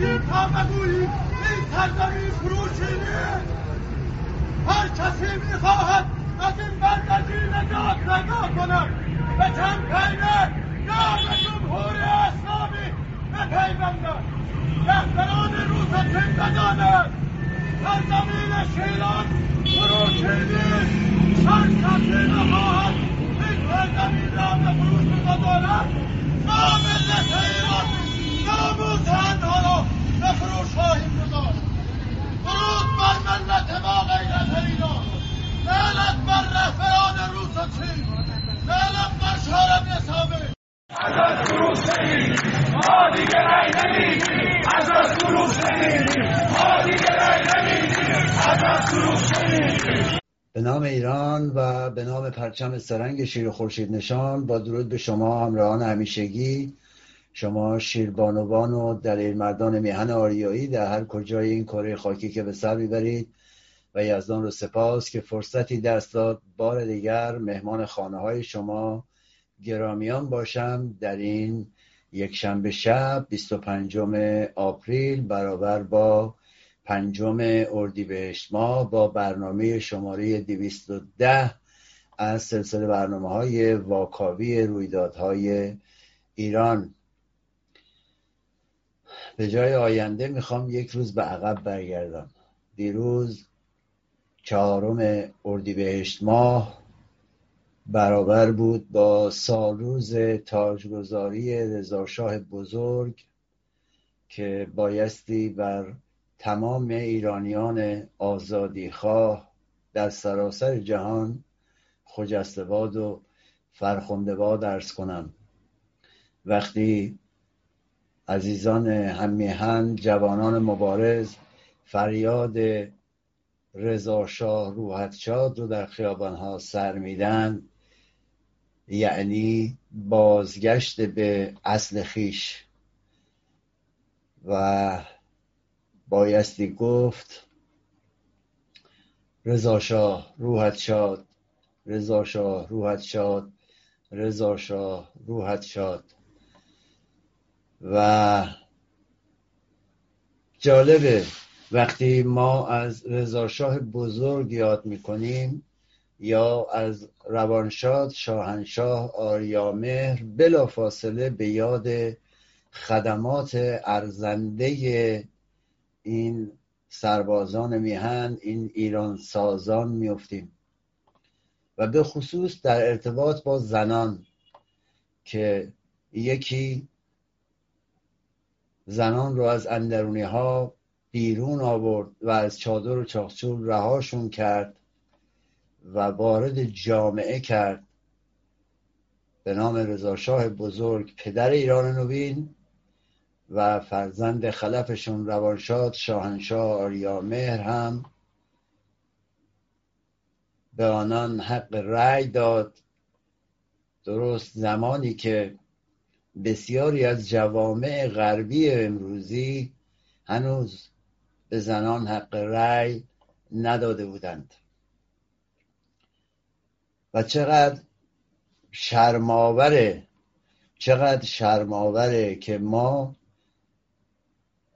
راستی تا بگویید این سرزمین فروشینه هر کسی می‌خواهد از این بندگی نجات پیدا کند. به کمپین یا به جمهوری اسلامی بپیوندد. رهبران روز بداند سرزمین شیران فروشینی هر کسی نخواهد این سرزمین را به فروش بگذارد ما ملت ایران ناموس آنها را به فروش خواهیم گذاشت. درود بر ملت ما غیرت ایران. لعنت بر رهبران روس و چین. لعنت بر شاه ابن ثابت از فروشی ما دیگه رای نمیدیم از فروشی ما دیگه رای نمیدیم از به نام ایران و به نام پرچم سرنگ شیر خورشید نشان با درود به شما همراهان همیشگی. شما شیربانوان و دلیل مردان میهن آریایی در هر کجای این کره خاکی که به سر می‌برید و یزدان رو سپاس که فرصتی دست داد بار دیگر مهمان خانه های شما گرامیان باشم در این یک شنبه شب 25 آپریل برابر با پنجم اردیبهشت ماه با برنامه شماره 210 از سلسله برنامه های واکاوی رویدادهای ایران. به جای آینده می‌خوام یک روز به عقب برگردم. دیروز چهارم اردیبهشت ماه برابر بود با سالروز تاجگذاری رضاشاه بزرگ که بایستی بر تمام ایرانیان آزادیخواه در سراسر جهان خجستباد و فرخندباد ارز کنم. وقتی عزیزان همیهن جوانان مبارز فریاد رضا شاه روحت شاد رو در خیابانها سر میدن. یعنی بازگشت به اصل خیش. و بایستی گفت رضا شاه روحت شاد رضا شاه روحت شاد رضا شاه روحت شاد و جالبه. وقتی ما از رضاشاه بزرگ یاد می‌کنیم یا از روانشاد شاهنشاه آریامهر بلا فاصله به یاد خدمات ارزنده این سربازان میهن این ایران سازان میفتیم و به خصوص در ارتباط با زنان که یکی زنان رو از اندرونی ها بیرون آورد و از چادر و چاخچول رهاشون کرد و وارد جامعه کرد. به نام رضاشاه بزرگ پدر ایران نوین و فرزند خلفشون روانشاد شاهنشاه آریامهر هم به آنان حق رأی داد. درست زمانی که بسیاری از جوامع غربی امروزی هنوز به زنان حق رأی نداده بودند. و چقدر شرماوره چقدر شرماوره که ما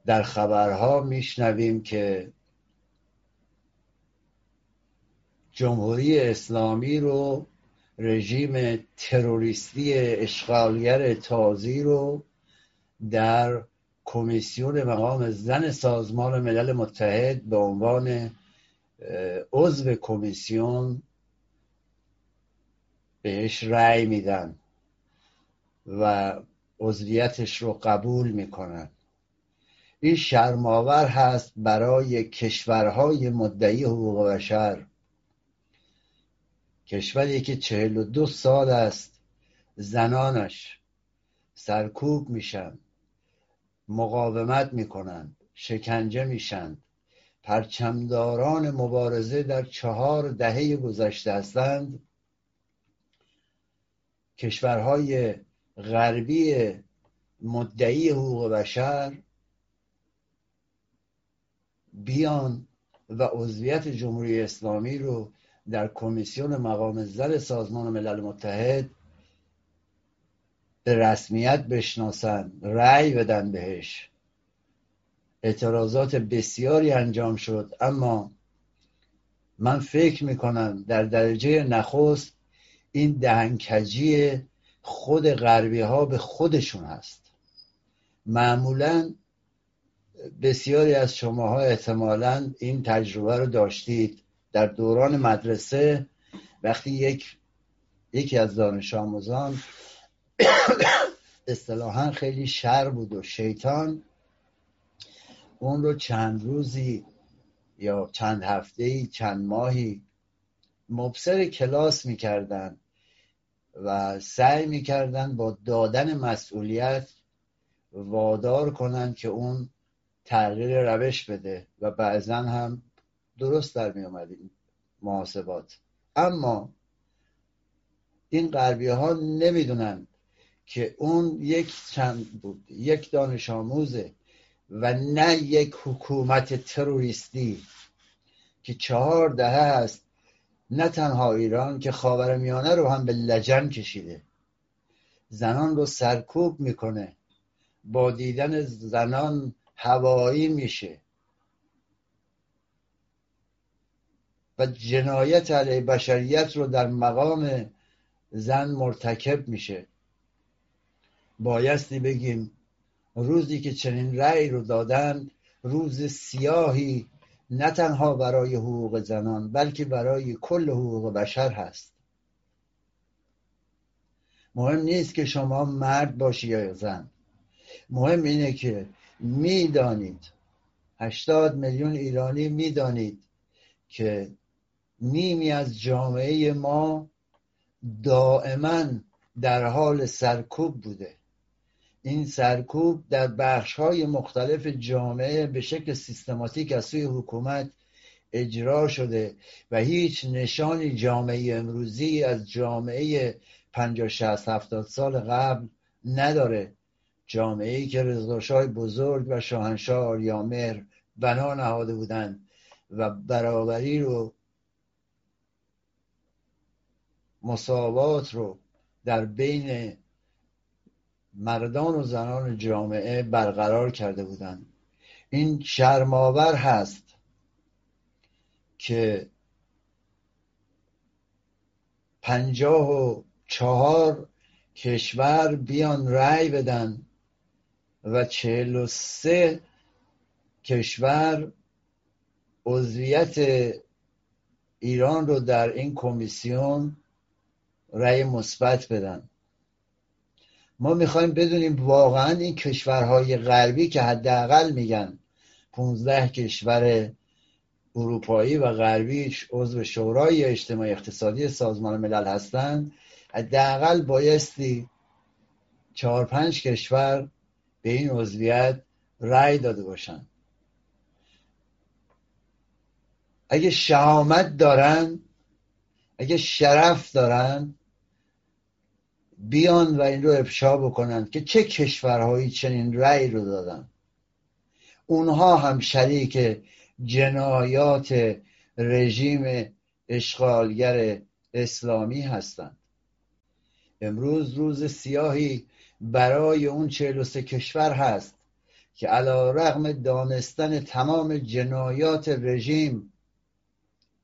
در خبرها میشنویم که جمهوری اسلامی رو رژیم تروریستی اشغالگر تازی رو در کمیسیون مقام زن سازمان ملل متحد به عنوان عضو کمیسیون بهش رأی میدن و عضویتش رو قبول می‌کنن. این شرماور هست برای کشورهای مدعی حقوق بشر. کشوری که چهل و دو سال است. زنانش سرکوب میشن. مقاومت می‌کنند شکنجه میشند پرچمداران مبارزه در چهار دهه گذشته هستند. کشورهای غربی مدعی حقوق بشر بیان و عضویت جمهوری اسلامی رو در کمیسیون مقام زن سازمان ملل متحد به رسمیت بشناسن رأی بدن بهش. اعتراضات بسیاری انجام شد اما من فکر می‌کنم در درجه نخست این دهنکجی خود غربی ها به خودشون هست. معمولا بسیاری از شماها احتمالا این تجربه رو داشتید. در دوران مدرسه وقتی یک یکی از دانش آموزان اصطلاحا خیلی شر بود و شیطان اون رو چند روزی یا چند هفته چند ماهی مبصر کلاس می‌کردن و سعی می‌کردن با دادن مسئولیت وادار کنن که اون تغییر روش بده و بعضا هم درست در می آمد این محاسبات. اما این غربی ها که اون یک چند بود یک دانش آموزه و نه یک حکومت تروریستی که چهار دهه است نه تنها ایران که خاورمیانه رو هم به لجن کشیده. زنان رو سرکوب می‌کنه. با دیدن زنان هوایی میشه. و جنایت علیه بشریت رو در مقام زن مرتکب میشه. بایستی بگیم روزی که چنین رأی رو دادند روز سیاهی نه تنها برای حقوق زنان بلکه برای کل حقوق بشر هست. مهم نیست که شما مرد باشی یا زن. مهم اینه که می‌دانید. هشتاد میلیون ایرانی می‌دانید که نیمی از جامعه ما دائما در حال سرکوب بوده. این سرکوب در بخش های مختلف جامعه به شکل سیستماتیک از سوی حکومت اجرا شده و هیچ نشانی جامعه امروزی از جامعه 50 60 70 سال قبل نداره. جامعه ای که رضاشاه بزرگ و شاهنشاه آریامر بنا نهاده بودند و برابری رو مساوات رو در بین مردان و زنان جامعه برقرار کرده بودند این شرماور هست که پنجاه و چهار کشور بیان رأی بدن و چهل و سه کشور عضویت ایران رو در این کمیسیون رأی مثبت بدن. ما می‌خوایم بدونیم واقعا این کشورهای غربی که حداقل میگن 15 کشور اروپایی و غربی عضو شورای اجتماعی اقتصادی سازمان ملل هستند حداقل بایستی چهار پنج کشور به این عضویت رأی داده باشن. اگه شهامت دارن اگه شرف دارن بیان و این رو افشا بکنن که چه کشورهایی چنین رأی رو دادن. اونها هم شریک جنایات رژیم اشغالگر اسلامی هستند. امروز روز سیاهی برای اون چهل و سه کشور هست که علا رغم دانستن تمام جنایات رژیم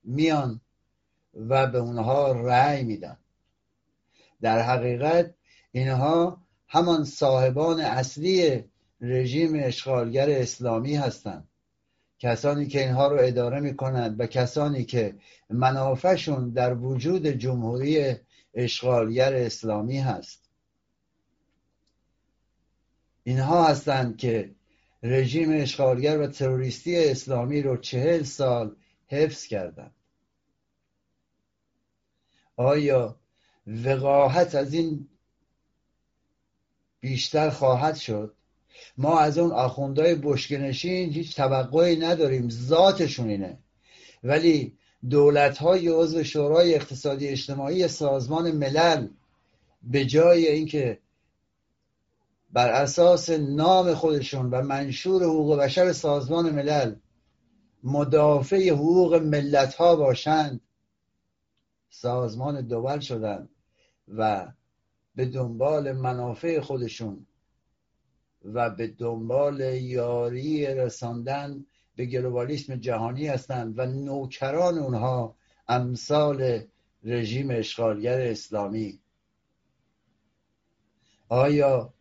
میان و به اونها رأی میدن. در حقیقت اینها همان صاحبان اصلی رژیم اشغالگر اسلامی هستند. کسانی که اینها رو اداره می‌کنند و کسانی که منافعشون در وجود جمهوری اشغالگر اسلامی هست. اینها هستند که رژیم اشغالگر و تروریستی اسلامی رو چهل سال حفظ کردند. آیا وقاحت از این بیشتر خواهد شد. ما از اون آخوندهای بشکنشین هیچ توقعی نداریم. ذاتشون اینه. ولی دولت های عضو شورای اقتصادی اجتماعی سازمان ملل به جای اینکه بر اساس نام خودشون و منشور حقوق بشر سازمان ملل مدافع حقوق ملت ها باشند سازمان دول شدند. و به دنبال منافع خودشون و به دنبال یاری رساندن به گلوبالیسم جهانی هستند و نوکران اونها امثال رژیم اشغالگر اسلامی. آیا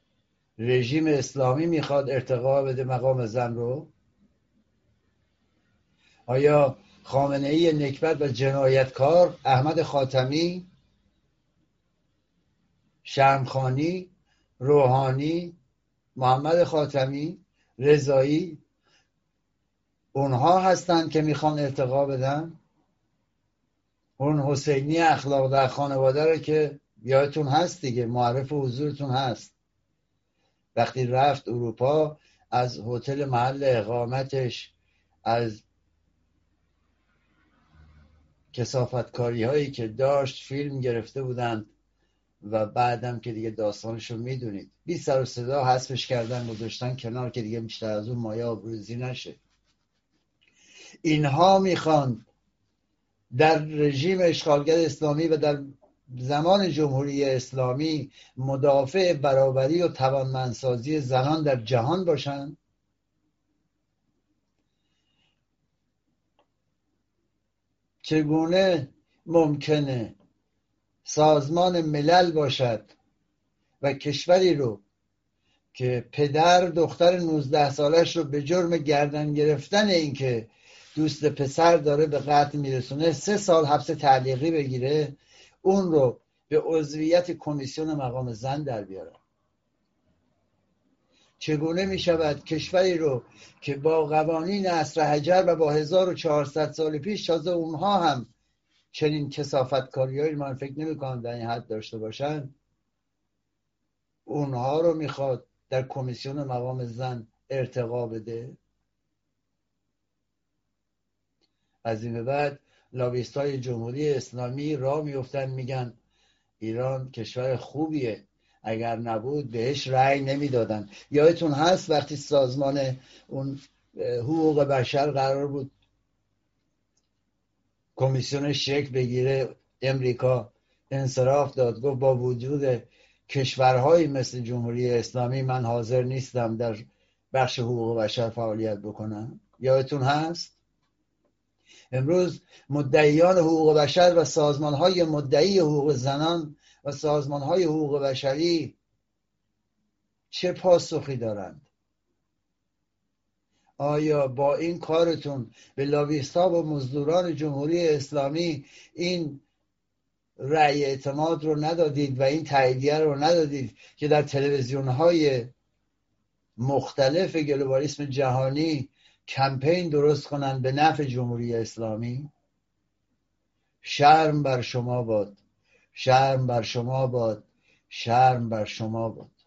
رژیم اسلامی می‌خواد ارتقا بده مقام زن رو؟ آیا خامنه ای نکبت و جنایتکار احمد خاتمی شرمخانی روحانی محمد خاتمی رضایی اونها هستند که می‌خوان ارتقا بدن. اون حسینی اخلاق در خانواده رو که یادتون هست دیگه معرف حضورتون هست. وقتی رفت اروپا از هتل محل اقامتش از کسافتکاری هایی که داشت فیلم گرفته بودند. و بعدم که دیگه داستانش رو می‌دونید. بی سر و صدا حذفش کردن گذاشتن کنار که دیگه بیشتر از اون مایه آبروزی نشه. اینها می‌خوان در رژیم اشغالگر اسلامی و در زمان جمهوری اسلامی مدافع برابری و توانمندسازی زنان در جهان باشند چگونه ممکنه سازمان ملل باشد و کشوری رو که پدر دختر 19 سالش رو به جرم گردن گرفتن اینکه دوست پسر داره به قتل میرسونه سه سال حبس تعلیقی بگیره اون رو به عضویت کمیسیون مقام زن در بیاره. چگونه می شود کشوری رو که با قوانین اصر حجر و با 1400 سال پیش تازه اونها هم چنین کسافت کاری من فکر نمی کنم در این حد داشته باشن. اونها رو می‌خواد در کمیسیون مقام زن ارتقا بده. از این بعد لابیست های جمهوری اسلامی را میفتن میگن ایران کشور خوبیه. اگر نبود بهش رأی نمی‌دادن. یادتون هست وقتی سازمان اون حقوق بشر قرار بود کمیسیون شکل بگیره امریکا انصراف داد گفت با وجود کشورهایی مثل جمهوری اسلامی من حاضر نیستم در بخش حقوق بشر فعالیت بکنم. یادتون هست؟ امروز مدعیان حقوق بشر و سازمان های مدعی حقوق زنان و سازمان های حقوق بشری چه پاسخی دارند؟ آیا با این کارتون به لاویستا و مزدوران جمهوری اسلامی این رأی اعتماد رو ندادید و این تاییدیه رو ندادید که در تلویزیون های مختلف گلوبالیسم جهانی کمپین درست کنند به نفع جمهوری اسلامی؟ شرم بر شما باد. شرم بر شما باد. شرم بر شما باد.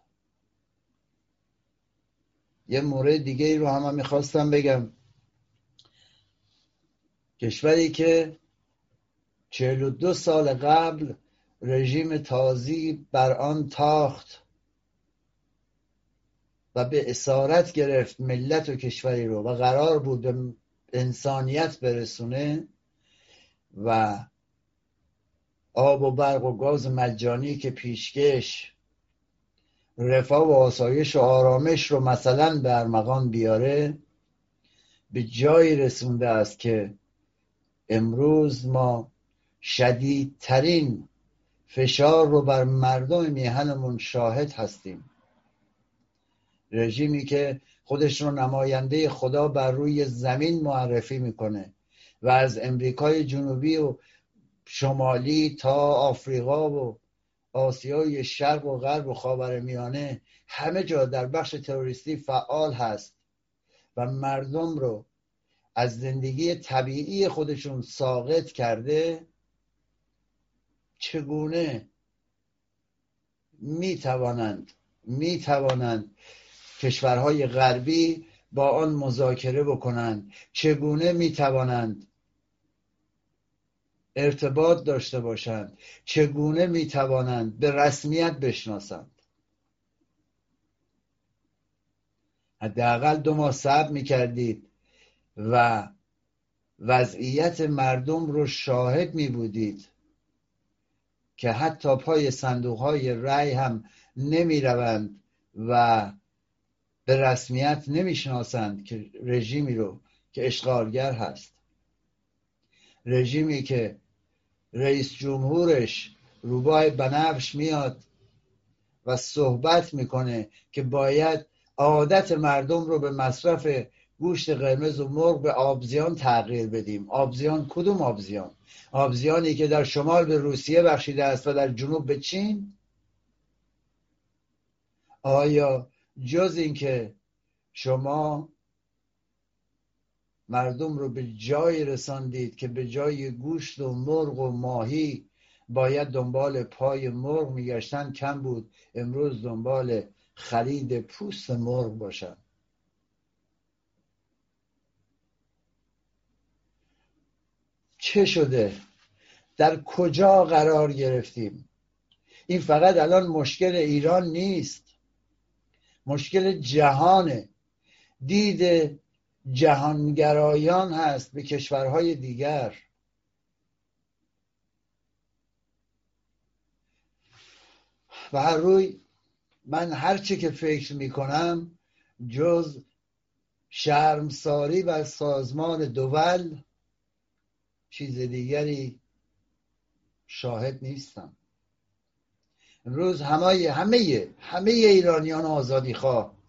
یه مورد دیگه رو هم می‌خواستم بگم. کشوری که چهل و دو سال قبل رژیم تازی بر آن تاخت و به اسارت گرفت ملت و کشوری رو و قرار بود به انسانیت برسونه و آب و برق و گاز مجانی که پیشکش رفاه و آسایش و آرامش رو مثلا به ارمغان بیاره به جایی رسونده است که امروز ما شدیدترین فشار رو بر مردم میهنمون شاهد هستیم. رژیمی که خودش رو نماینده خدا بر روی زمین معرفی می‌کنه و از امریکای جنوبی و شمالی تا آفریقا و آسیای شرق و غرب و خاور میانه همه جا در بخش تروریستی فعال هست و مردم رو از زندگی طبیعی خودشون ساقط کرده چگونه می‌توانند می‌توانند کشورهای غربی با آن مذاکره بکنند؟ چگونه می‌توانند ارتباط داشته باشند. چگونه می‌توانند به رسمیت بشناسند؟ حداقل دو ماه صبر می‌کردید و وضعیت مردم رو شاهد می بودید که حتی پای صندوق های رأی هم نمی روند و به رسمیت نمی‌شناسند که رژیمی رو که اشغالگر هست. رژیمی که رئیس جمهورش روبای بنفش میاد و صحبت می‌کنه که باید عادت مردم رو به مصرف گوشت قرمز و مرغ به آبزیان تغییر بدیم. آبزیان کدوم آبزیان؟ آبزیانی که در شمال به روسیه بخشیده است و در جنوب به چین؟ آیا جز اینکه شما مردم رو به جایی رساندید که به جای گوشت و مرغ و ماهی باید دنبال پای مرغ میگشتن کم بود. امروز دنبال خرید پوست مرغ باشن. چه شده؟ در کجا قرار گرفتیم؟ این فقط الان مشکل ایران نیست. مشکل جهانه. دید جهانگرایان هست به کشورهای دیگر. و هر روی من هرچی که فکر می‌کنم جز شرمساری و سازمان دول چیز دیگری شاهد نیستم. امروز همه همه همه ایرانیان آزادی خواه.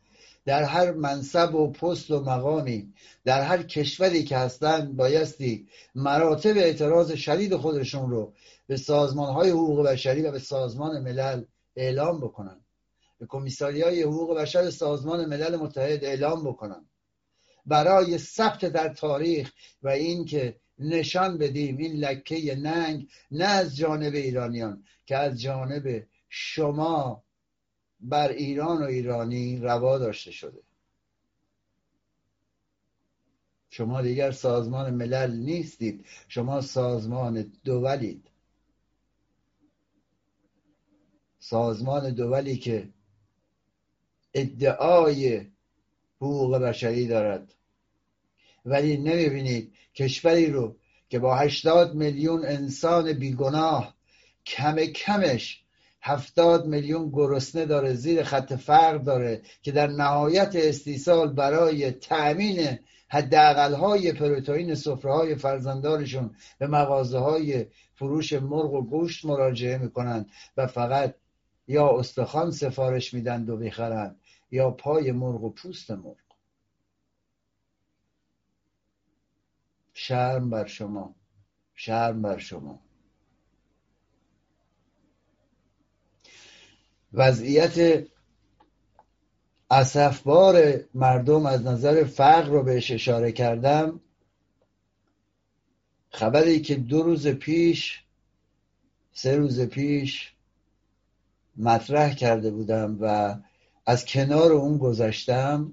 در هر منصب و پست و مقامی در هر کشوری که هستند بایستی مراتب اعتراض شدید خودشون رو به سازمان های حقوق بشری و به سازمان ملل اعلام بکنن. به کمیساری حقوق بشر سازمان ملل متحد اعلام بکنن. برای ثبت در تاریخ و اینکه نشان بدیم این لکه ننگ نه از جانب ایرانیان که از جانب شما بر ایران و ایرانی روا داشته شده. شما دیگر سازمان ملل نیستید. شما سازمان دولید سازمان دولی که ادعای حقوق بشری دارد. ولی نمی‌بینید کشوری رو که با هشتاد میلیون انسان بیگناه کم کمش هفتاد میلیون گرسنه داره زیر خط فقر داره که در نهایت استیصال برای تأمین حداقل های پروتئین سفره های فرزندانشون به مغازه های فروش مرغ و گوشت مراجعه می‌کنند و فقط یا استخوان سفارش میدن و می‌خرند یا پای مرغ و پوست مرغ. شرم بر شما شرم بر شما. وضعیت اصفبار مردم از نظر فقر رو بهش اشاره کردم. خبری که دو روز پیش سه روز پیش مطرح کرده بودم و از کنار اون گذشتم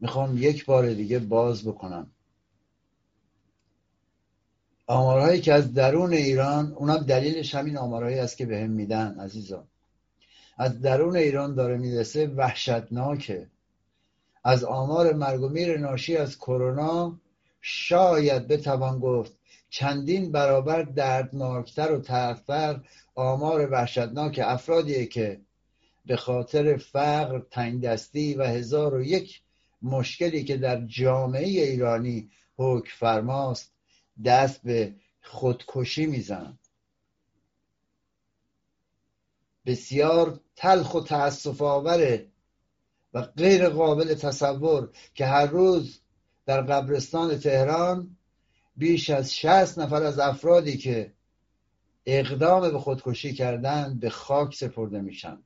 می‌خوام یک بار دیگه باز بکنم. آمارهایی که از درون ایران اونا دلیلش همین آمارهایی است که بهم میدن عزیزان از درون ایران داره می‌رسه وحشتناکه. از آمار مرگ و میر ناشی از کرونا شاید بتوان گفت چندین برابر دردناکتر و ترفتر آمار وحشتناک افرادیه که به خاطر فقر تنگدستی و هزار و یک مشکلی که در جامعه ایرانی حکم فرماست دست به خودکشی می‌زنند بسیار تلخ و تأصف آوره و غیر قابل تصور که هر روز در قبرستان تهران بیش از شست نفر از افرادی که اقدام به خودکشی کردن به خاک سپرده میشن.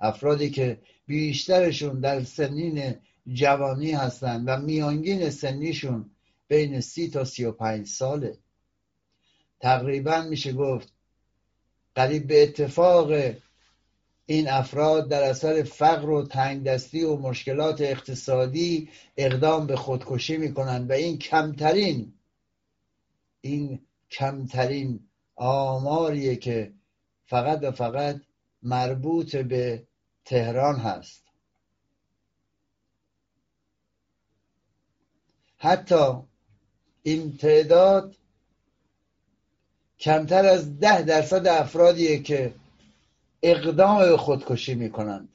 افرادی که بیشترشون در سنین جوانی هستند و میانگین سنیشون بین سی تا سی و پنج ساله. تقریبا میشه گفت قریب به اتفاق این افراد در اثر فقر و تنگدستی و مشکلات اقتصادی اقدام به خودکشی می‌کنند و این کمترین این کمترین آماریه که فقط و فقط مربوط به تهران هست. حتی این تعداد کمتر از ده درصد افرادیه که اقدام به خودکشی می‌کنند.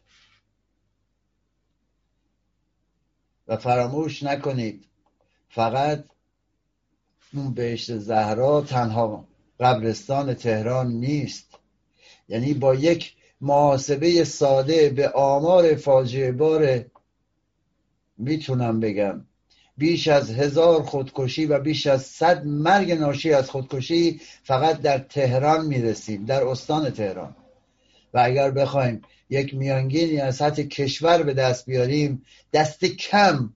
و فراموش نکنید فقط اون بهشت زهرا تنها قبرستان تهران نیست. یعنی با یک محاسبه ساده به آمار فاجعه بار می‌تونم بگم. بیش از هزار خودکشی و بیش از صد مرگ ناشی از خودکشی فقط در تهران می‌رسیم در استان تهران. و اگر بخوایم یک میانگینی از سطح کشور به دست بیاریم دست کم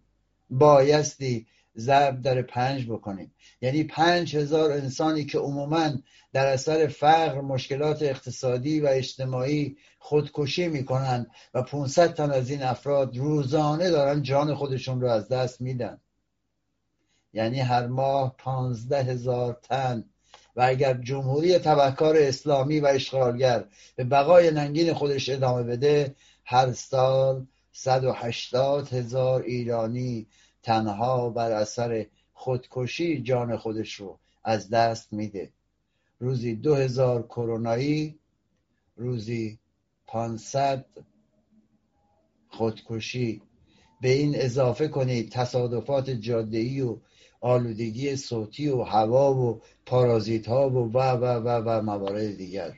بایستی ضرب در پنج بکنیم. یعنی پنج هزار انسانی که عموما در اثر فقر مشکلات اقتصادی و اجتماعی خودکشی می‌کنن و 500 تن از این افراد روزانه دارن جان خودشون رو از دست میدن. یعنی هر ماه پانزده هزار تن. و اگر جمهوری تبهکار اسلامی و اشغالگر به بقای ننگین خودش ادامه بده هر سال 180 هزار ایرانی تنها بر اثر خودکشی جان خودش رو از دست میده. روزی دو هزار کرونایی روزی پانصد خودکشی. به این اضافه کنید تصادفات جادهی و آلودگی صوتی و هوا و پارازیت ها و و و و و موارد دیگر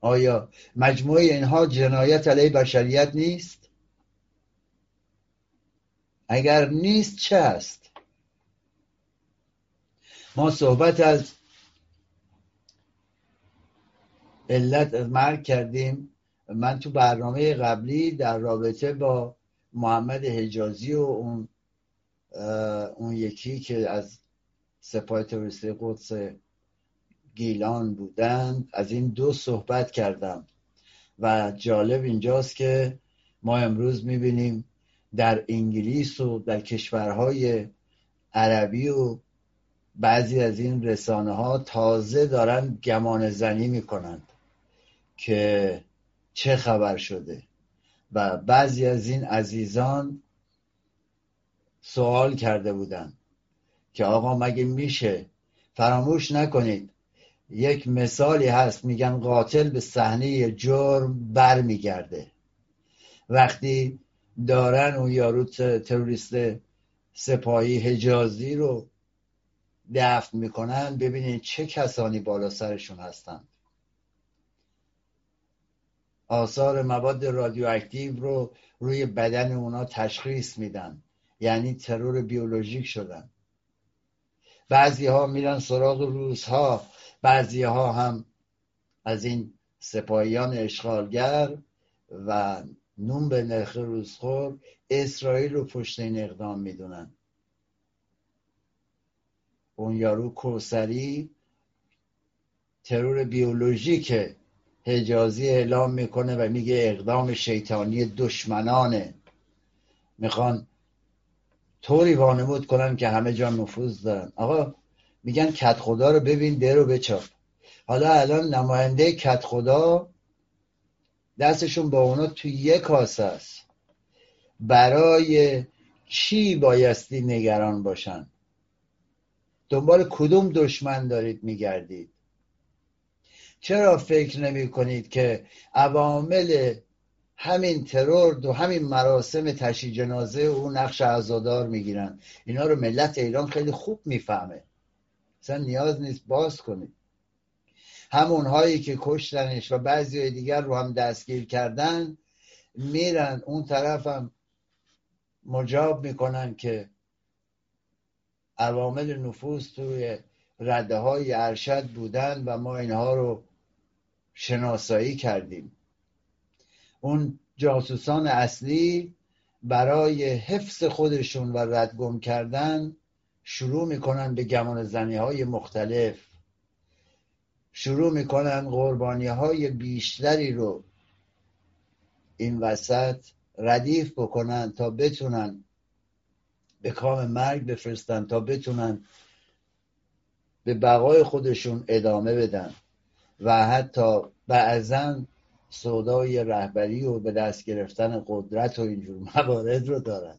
آیا مجموعه اینها جنایت علیه بشریت نیست؟ اگر نیست چه است؟ ما صحبت از علت مرگ کردیم من تو برنامه قبلی در رابطه با محمد حجازی و اون اون یکی که از سپاه تروریستی قدس گیلان بودند از این دو صحبت کردم. و جالب اینجاست که ما امروز می‌بینیم در انگلیس و در کشورهای عربی و بعضی از این رسانه ها تازه دارن گمان زنی می‌کنند که چه خبر شده. و بعضی از این عزیزان سوال کرده بودن که آقا مگه میشه فراموش نکنید؟ یک مثالی هست میگن قاتل به صحنه جرم برمیگرده. وقتی دارن اون یارو تروریست سپاهی حجازی رو دفن می‌کنن ببینید چه کسانی بالا سرشون هستن آثار مواد رادیواکتیو رو روی بدن اونا تشخیص میدن. یعنی ترور بیولوژیک شدن. بعضی ها میرن سراغ روس ها بعضی ها هم از این سپاهیان اشغالگر و نون به نرخ روزخور اسرائیل رو پشت این اقدام می‌دونن. اون یارو کوسری ترور بیولوژیک حجازی اعلام می‌کنه و میگه اقدام شیطانی دشمنانه. می‌خوان طوری وانمود کنن که همه جا نفوذ دارن. آقا میگن کت خدا رو ببین در رو بچاپ. حالا الان نماینده کت خدا دستشون با اونا تو یک کاسه است. برای چی بایستی نگران باشن؟ دنبال کدوم دشمن دارید میگردید؟ چرا فکر نمی کنید که عوامل همین ترور و همین مراسم تشی جنازه او نقش عزادار می‌گیرن. اینا رو ملت ایران خیلی خوب می‌فهمه. مثلا نیاز نیست باز کنید همون هایی که کشتنش و بعضی دیگر رو هم دستگیر کردن میرن اون طرف هم مجاب می‌کنن که عوامل نفوذ توی رده های ارشد بودن و ما اینها رو شناسایی کردیم. اون جاسوسان اصلی برای حفظ خودشون و ردگم کردن شروع می‌کنن به گمان زنی های مختلف. شروع می‌کنن قربانی های بیشتری رو این وسط ردیف بکنن تا بتونن به کام مرگ بفرستن تا بتونن به بقای خودشون ادامه بدن. و حتی بعضا سودای رهبری و به دست گرفتن قدرت و اینجور موارد رو دارن.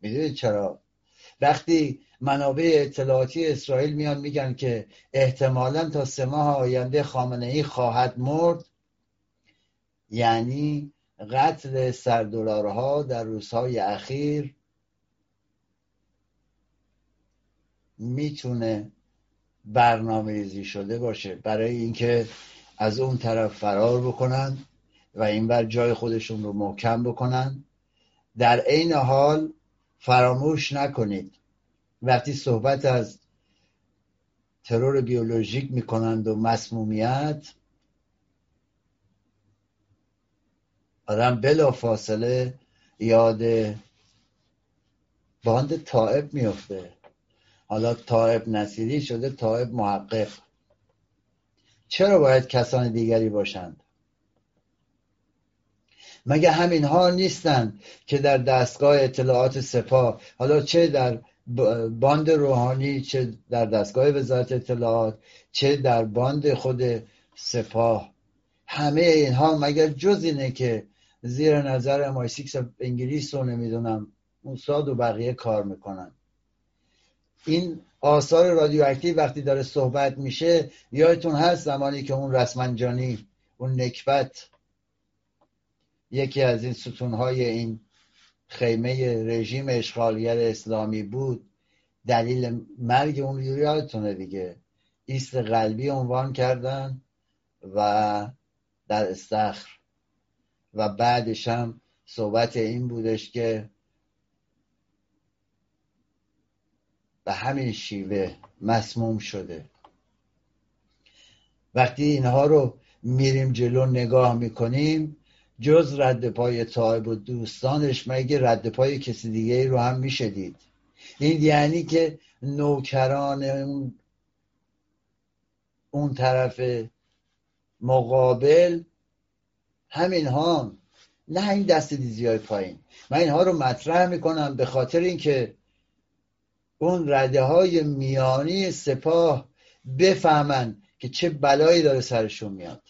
می‌دونید چرا؟ وقتی منابع اطلاعاتی اسرائیل میان میگن که احتمالا تا سه ماه آینده خامنه ای خواهد مرد یعنی قتل سردلارها در روزهای اخیر می‌تونه برنامه ریزی شده باشه. برای اینکه از اون طرف فرار بکنن و این بر جای خودشون رو محکم بکنن. در عین حال فراموش نکنید. وقتی صحبت از ترور بیولوژیک می‌کنند و مسمومیت آدم بلا فاصله یاد باند طائب میفته حالا طائب نصیری شده طائب محقق. چرا باید کسان دیگری باشند؟ مگه همین ها نیستند که در دستگاه اطلاعات سپاه حالا چه در باند روحانی چه در دستگاه وزارت اطلاعات چه در باند خود سپاه؟ همه اینها مگر جز اینه که زیر نظر MI6 انگلیس رو نمی‌دونم موساد و بقیه کار می‌کنن؟ این آثار رادیواکتیو وقتی داره صحبت میشه یادتون هست زمانی که اون رسمنجانی اون نکبت یکی از این ستونهای این خیمه رژیم اشغالگر اسلامی بود. دلیل مرگ اون یادتونه دیگه. ایست قلبی عنوان کردن و در استخر. و بعدش هم صحبت این بودش که به همین شیوه مسموم شده. وقتی اینها رو میریم جلو نگاه می‌کنیم جز رد پای و دوستانش مگه رد پای کسی دیگه ای رو هم می‌شدید این یعنی که نوکران اون, اون طرف مقابل همین ها نه این دست دیزی های پایین. من اینها رو مطرح می‌کنم به خاطر اینکه اون رده های میانی سپاه بفهمن که چه بلایی داره سرشون میاد.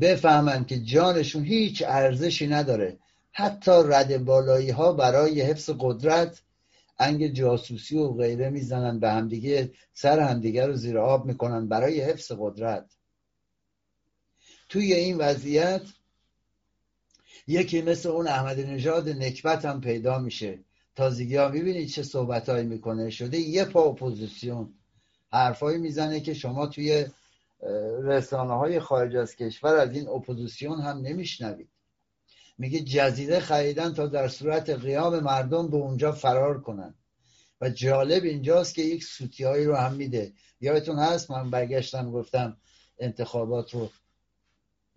بفهمن که جانشون هیچ ارزشی نداره. حتی رد بالایی ها برای حفظ قدرت انگ جاسوسی و غیره می‌زنن به همدیگه سر همدیگه رو زیر آب می‌کنن برای حفظ قدرت. توی این وضعیت یکی مثل اون احمد نژاد نکبت هم پیدا میشه. تازگی ها می‌بینید چه صحبت هایی می‌کنه. شده یه پا اپوزیسیون. حرفایی می‌زنه که شما توی رسانه های خارج از کشور از این اپوزیسیون هم نمیشنوید. میگه جزیره خریدن تا در صورت قیام مردم به اونجا فرار کنن. و جالب اینجاست که یک سوتیهایی رو هم میده. یادتون هست؟ من برگشتم گفتم انتخابات رو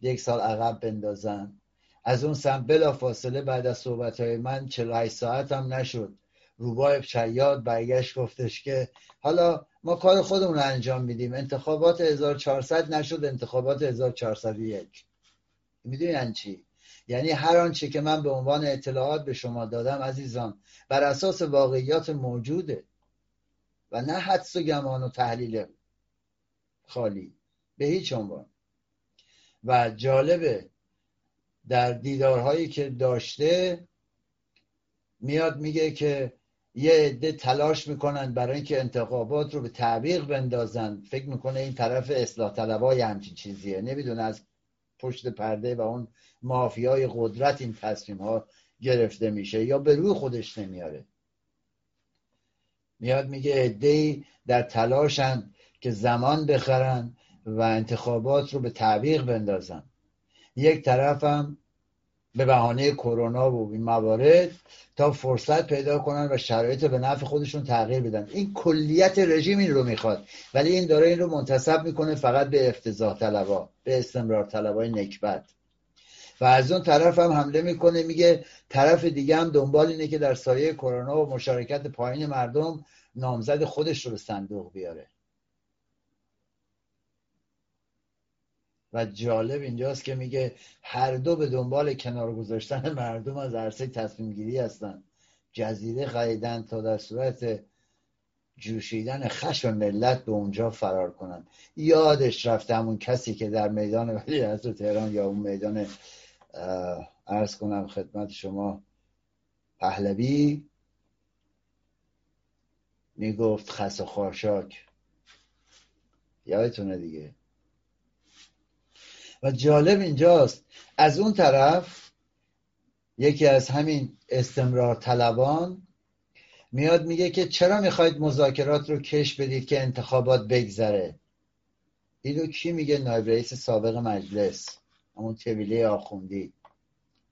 یک سال عقب بندازن. از اون سم بلا فاصله بعد از صحبت های من 48 ساعت هم نشد. روبای شیاد برگشت گفتش که حالا ما کار خودمون رو انجام میدیم. انتخابات 1400 نشد انتخابات 1401 می‌دونین یعنی چی؟ یعنی هر آنچه که من به عنوان اطلاعات به شما دادم عزیزان بر اساس واقعیات موجوده و نه حدس و گمان و تحلیل خالی به هیچ عنوان. و جالبه در دیدارهایی که داشته میاد میگه که یه عده تلاش می‌کنن برای اینکه انتخابات رو به تعویق بندازن. فکر می‌کنه این طرف اصلاح طلبای همچین چیزیه. نمی‌دونه از پشت پرده و اون مافیای قدرت این تصمیم ها گرفته میشه یا به روی خودش نمیاره. میاد میگه عده در تلاشن که زمان بخرن و انتخابات رو به تعویق بندازن. یک طرفم به بهانه کرونا و این موارد تا فرصت پیدا کنن و شرایط به نفع خودشون تغییر بدن. این کلیت رژیم این رو می‌خواد ولی این داره این رو منتصب می‌کنه فقط به افتضاح طلبا به استمرار طلبای نکبت. و از اون طرف هم حمله می‌کنه میگه طرف دیگه هم دنبال اینه که در سایه کرونا و مشارکت پایین مردم نامزد خودش رو به صندوق بیاره. و جالب اینجاست که میگه هر دو به دنبال کنار گذاشتن مردم از عرصه تصمیم گیری هستن. جزیره خریدن تا در صورت جوشیدن خشم ملت به اونجا فرار کنن. یادش رفته همون کسی که در میدان ولی از تهران یا اون میدان ارز کنم خدمت شما پهلوی می‌گفت خس و خاشاک. یادتونه دیگه؟ و جالب اینجاست. از اون طرف یکی از همین استمرار طلبان میاد میگه که چرا می‌خواید مذاکرات رو کش بدید که انتخابات بگذره؟ اینو کی میگه؟ نایب رئیس سابق مجلس. همون طویله آخوندی.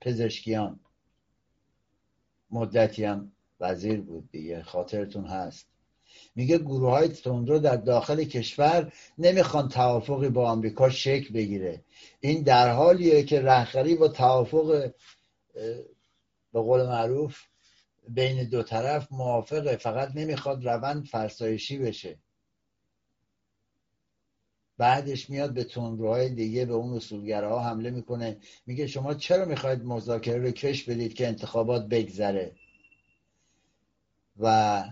پزشکیان. مدتی هم وزیر بود دیگه. خاطرتون هست. میگه گروه های تندرو در داخل کشور نمی‌خوان توافقی با آمریکا شکل بگیره. این در حالیه که رهخری با توافق به قول معروف بین دو طرف موافقه فقط نمی‌خواد روند فرسایشی بشه. بعدش میاد به تندروهای دیگه به اون اصولگراها حمله می‌کنه. میگه شما چرا می‌خواید مذاکره رو کش بدید که انتخابات بگذره؟ و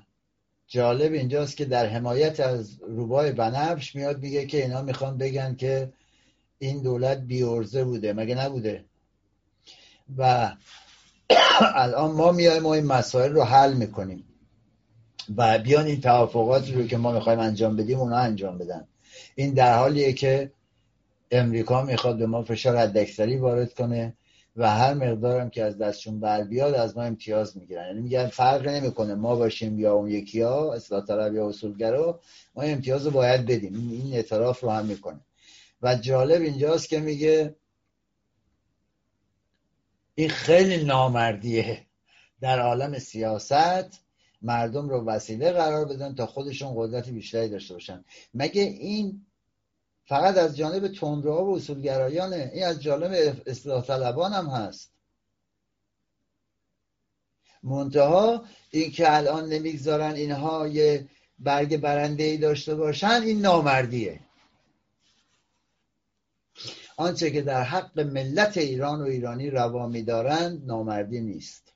جالب اینجاست که در حمایت از روبای بنفش میاد میگه که اینا می‌خوان بگن که این دولت بیورزه بوده. مگه نبوده؟ و الان ما میایم و این مسائل رو حل می‌کنیم. و بیان این توافقات رو که ما می‌خوایم انجام بدیم اونا انجام بدن. این در حالیه که امریکا می‌خواد به ما فشار حداکثری وارد کنه. و هر مقدارم که از دستشون بر بیاد از ما امتیاز می‌گیرن. یعنی میگن فرق نمی‌کنه ما باشیم یا اون یکی ها اصلاح طلب یا اصولگرا ما امتیاز رو باید بدیم. این اعتراف رو هم می‌کنه. و جالب اینجاست که میگه این خیلی نامردیه. در عالم سیاست مردم رو وسیله قرار بدن تا خودشون قدرت بیشتری داشته باشن. مگه این فقط از جانب تندروها و اصولگرایانه. این از جانب اصلاح طلبان هم هست. منتها این که الان نمی‌گذارن اینها یه برگ برنده ای داشته باشن این نامردیه. آنچه که در حق ملت ایران و ایرانی روا میدارند نامردی نیست.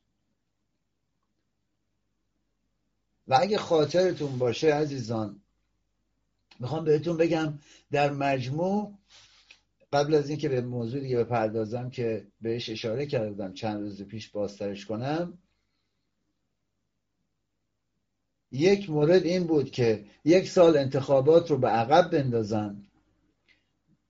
و اگه خاطرتون باشه عزیزان می‌خوام بهتون بگم در مجموع قبل از اینکه به موضوع دیگه بپردازم که بهش اشاره کردم چند روز پیش بازترش کنم یک مورد این بود که یک سال انتخابات رو به عقب بندازن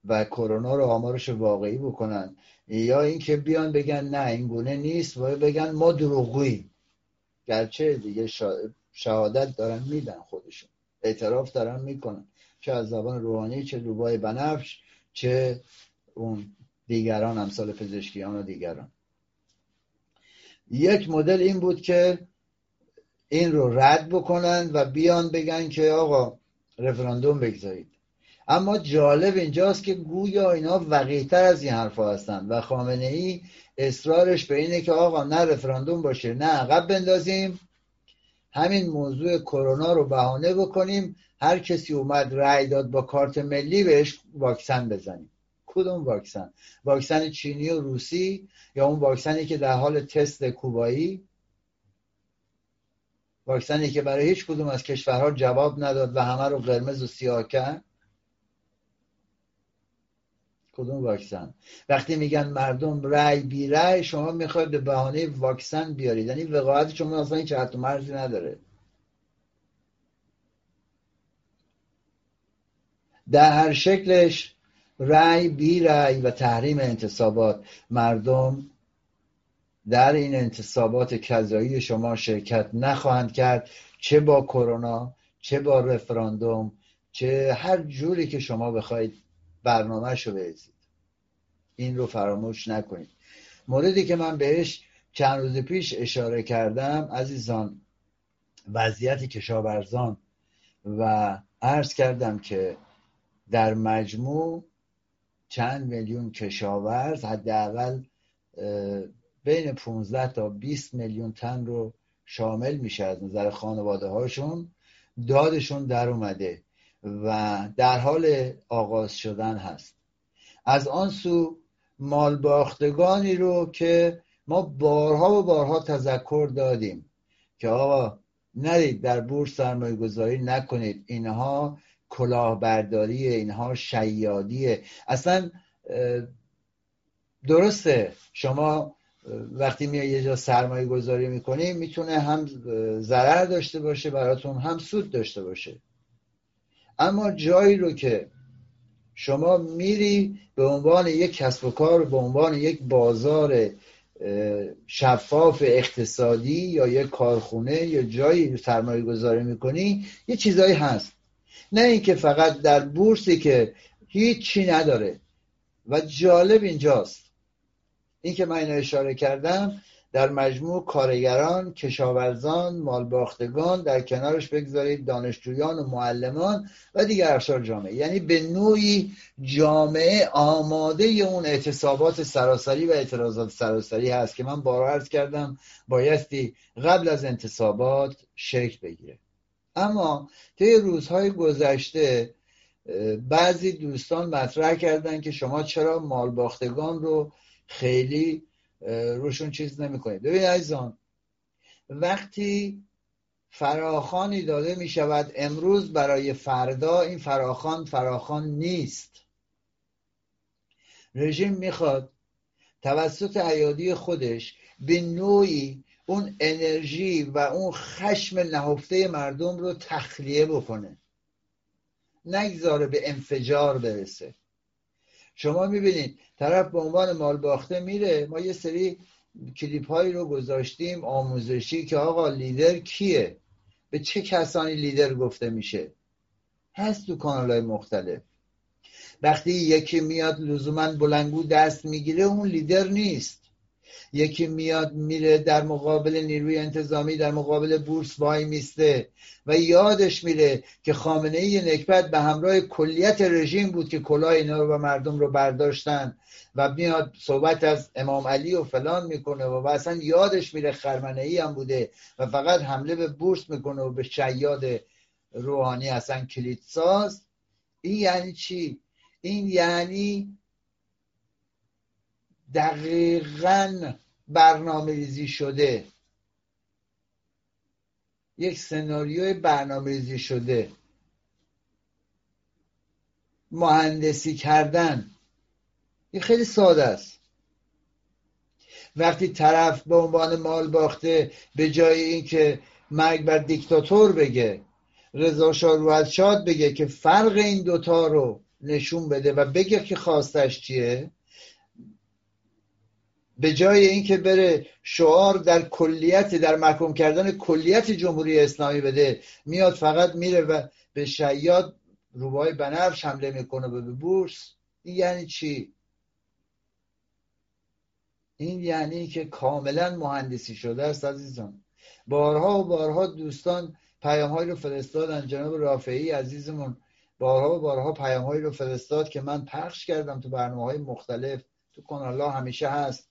و کرونا رو آمارش واقعی بکنن. یا اینکه بیان بگن نه این گونه نیست و بگن ما دروغی گرچه دیگه شهادت دارن میدن خودشون. اعتراف دارن می‌کنن. چه از زبان روحانی چه روبای بنفش چه اون دیگران امثال پزشکیان و دیگران. یک مدل این بود که این رو رد بکنن و بیان بگن که آقا رفراندوم بگذارید. اما جالب اینجاست که گویا اینا وقیتر از این حرفا هستن و خامنه ای اصرارش به اینه که آقا نه رفراندوم باشه نه عقب بندازیم. همین موضوع کرونا رو بهانه بکنیم. هر کسی اومد رأی داد با کارت ملی بهش واکسن بزنیم. کدوم واکسن؟ واکسن چینی و روسی یا اون واکسنی که در حال تست کوبایی؟ واکسنی که برای هیچ کدوم از کشورها جواب نداد و همه رو قرمز و سیاه کرد؟ کدوم واکسن؟ وقتی میگن مردم رأی بی رأی شما می‌خواید به بهانه واکسن بیارید. یعنی وقاعت شما اصلا هیچ حد مرزی نداره. در هر شکلش رأی بی رأی و تحریم انتصابات. مردم در این انتصابات کذایی شما شرکت نخواهند کرد. چه با کرونا چه با رفراندوم چه هر جوری که شما بخواید برنامه رو بریزید. این رو فراموش نکنید. موردی که من بهش چند روز پیش اشاره کردم عزیزان وضعیت کشاورزان و عرض کردم که در مجموع چند میلیون کشاورز حداقل بین 15 تا 20 میلیون تن رو شامل میشه از نظر خانواده هاشون دادشون در اومده. و در حال آغاز شدن هست. از آن سو مال باختگانی رو که ما بارها و بارها تذکر دادیم که آقا نرید در بورس سرمایه گذاری نکنید. اینها کلاهبرداریه اینها شیادیه اصلا درسته. شما وقتی میای یه جا سرمایه گذاری می‌کنی می‌تونه هم ضرر داشته باشه براتون هم سود داشته باشه. اما جایی رو که شما میری به عنوان یک کسب و کار به عنوان یک بازار شفاف اقتصادی یا یک کارخونه یا جایی سرمایه گذاری می‌کنی یه چیزایی هست. نه اینکه فقط در بورسی که هیچی نداره. و جالب اینجاست. این که من اینو اشاره کردم در مجموع کارگران کشاورزان مالباختگان در کنارش بگذارید دانشجویان و معلمان و دیگر افشار جامعه. یعنی به نوعی جامعه آماده اون اعتصابات سراسری و اعتراضات سراسری هست که من بارا عرض کردم بایستی قبل از انتصابات شکل بگیره. اما طی روزهای گذشته بعضی دوستان مطرح کردن که شما چرا مالباختگان رو خیلی روشون چیز نمی‌کنید ببین عزیزان وقتی فراخانی داده می شود امروز برای فردا این فراخان فراخان نیست. رژیم می‌خواد توسط عیادی خودش به نوعی اون انرژی و اون خشم نهفته مردم رو تخلیه بکنه. نگذاره به انفجار برسه. شما می‌بینید طرف به عنوان مال باخته میره ما یه سری کلیپ هایی رو گذاشتیم آموزشی که آقا لیدر کیه؟ به چه کسانی لیدر گفته میشه؟ هست تو کانال های مختلف. وقتی یکی میاد لزوما بلنگو دست می‌گیره اون لیدر نیست. یکی میاد میره در مقابل نیروی انتظامی در مقابل بورس وای میسته. و یادش میره که خامنه ای نکبت به همراه کلیت رژیم بود که کلاه اینا رو و مردم رو برداشتن. و میاد صحبت از امام علی و فلان می‌کنه و, اصلا یادش میره خرمنه ای هم بوده و فقط حمله به بورس می‌کنه و به شیاد روحانی اصلا کلید ساز این یعنی چی؟ این یعنی دقیقا برنامه ریزی شده. یک سناریوی برنامه ریزی شده. مهندسی کردن. این خیلی ساده است. وقتی طرف به عنوان مال باخته به جای اینکه مرگ بر دیکتاتور بگه رضا شاه شاد بگه که فرق این دوتا رو نشون بده و بگه که خواستش چیه به جای اینکه بره شعار در کلیت در محکوم کردن کلیت جمهوری اسلامی بده میاد فقط میره و به شیاد روبای بنفش حمله می‌کنه به بورس. این یعنی چی؟ این یعنی که کاملا مهندسی شده است عزیزان. بارها و بارها دوستان پیام رو فرستادن. جناب رافعی عزیزمون بارها و بارها پیام رو فرستاد که من پخش کردم تو برنامه های مختلف. تو کانال همیشه هست.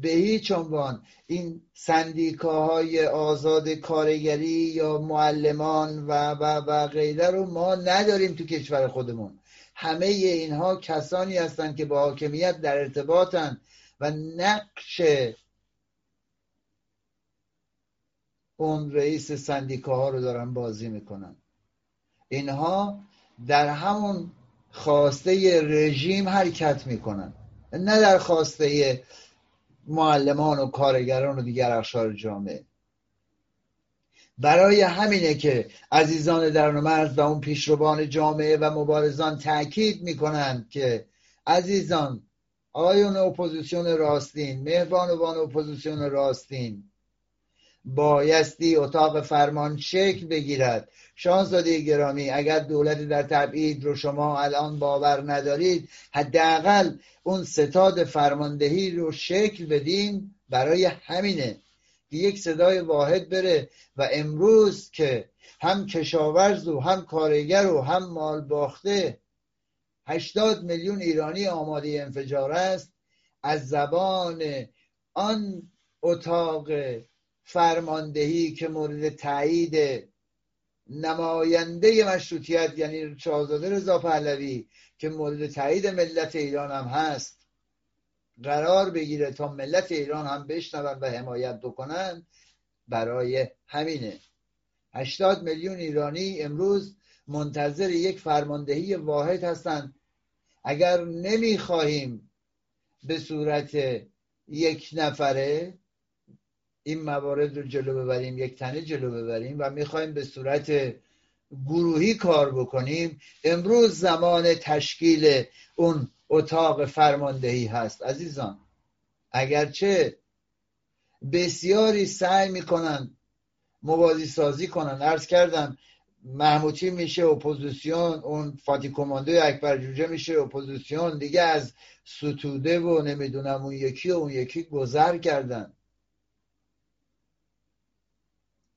به هیچ عنوان این سندیکاهای آزاد کارگری یا معلمان و و و غیره رو ما نداریم تو کشور خودمون. همه اینها کسانی هستند که با حاکمیت در ارتباطن و نقش اون رئیس سندیکاها رو دارن بازی می‌کنن. اینها در همون خواسته رژیم حرکت می‌کنن. نه در خواسته معلمان و کارگران و دیگر اقشار جامعه. برای همینه که عزیزان در مرز و اون پیشروان جامعه و مبارزان تاکید می‌کنند که عزیزان آقایون اپوزیسیون راستین مهربانوان اپوزیسیون راستین بایستی اتاق فرمان شکل بگیرد. شاهزاده گرامی اگر دولت در تبعید رو شما الان باور ندارید حداقل اون ستاد فرماندهی رو شکل بدین برای همینه یک صدای واحد بره و امروز که هم کشاورز و هم کارگر و هم مال باخته هشتاد میلیون ایرانی آماده انفجار است از زبان آن اتاق فرماندهی که مورد تایید نماینده مشروطیت یعنی شاهزاده رضا پهلوی که مورد تایید ملت ایران هم هست قرار بگیره تا ملت ایران هم بشنون و حمایت بکنن برای همینه. هشتاد میلیون ایرانی امروز منتظر یک فرماندهی واحد هستند اگر نمی‌خواهیم به صورت یک نفره این موارد رو جلو ببریم یک تنه جلو ببریم و می‌خوایم به صورت گروهی کار بکنیم. امروز زمان تشکیل اون اتاق فرماندهی هست. عزیزان اگرچه بسیاری سعی می‌کنن موازی سازی کنن. عرض کردم محموتی میشه اپوزیسیون اون فاتی کماندوی اکبر جوجه میشه اپوزیسیون. دیگه از ستوده و نمی‌دونم اون یکی و اون یکی گذر کردن.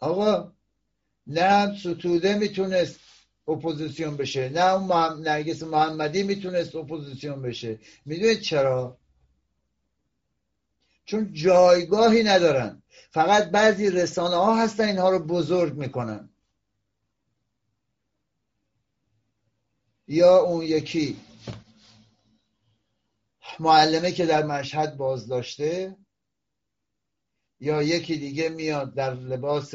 آقا نه ستوده می‌تونست اپوزیسیون بشه نه اون نرگس محمدی می‌تونست اپوزیسیون بشه. می‌دونید چرا؟ چون جایگاهی ندارن. فقط بعضی رسانه ها هستن اینها رو بزرگ می‌کنن. یا اون یکی معلمه که در مشهد بازداشته یا یکی دیگه میاد در لباس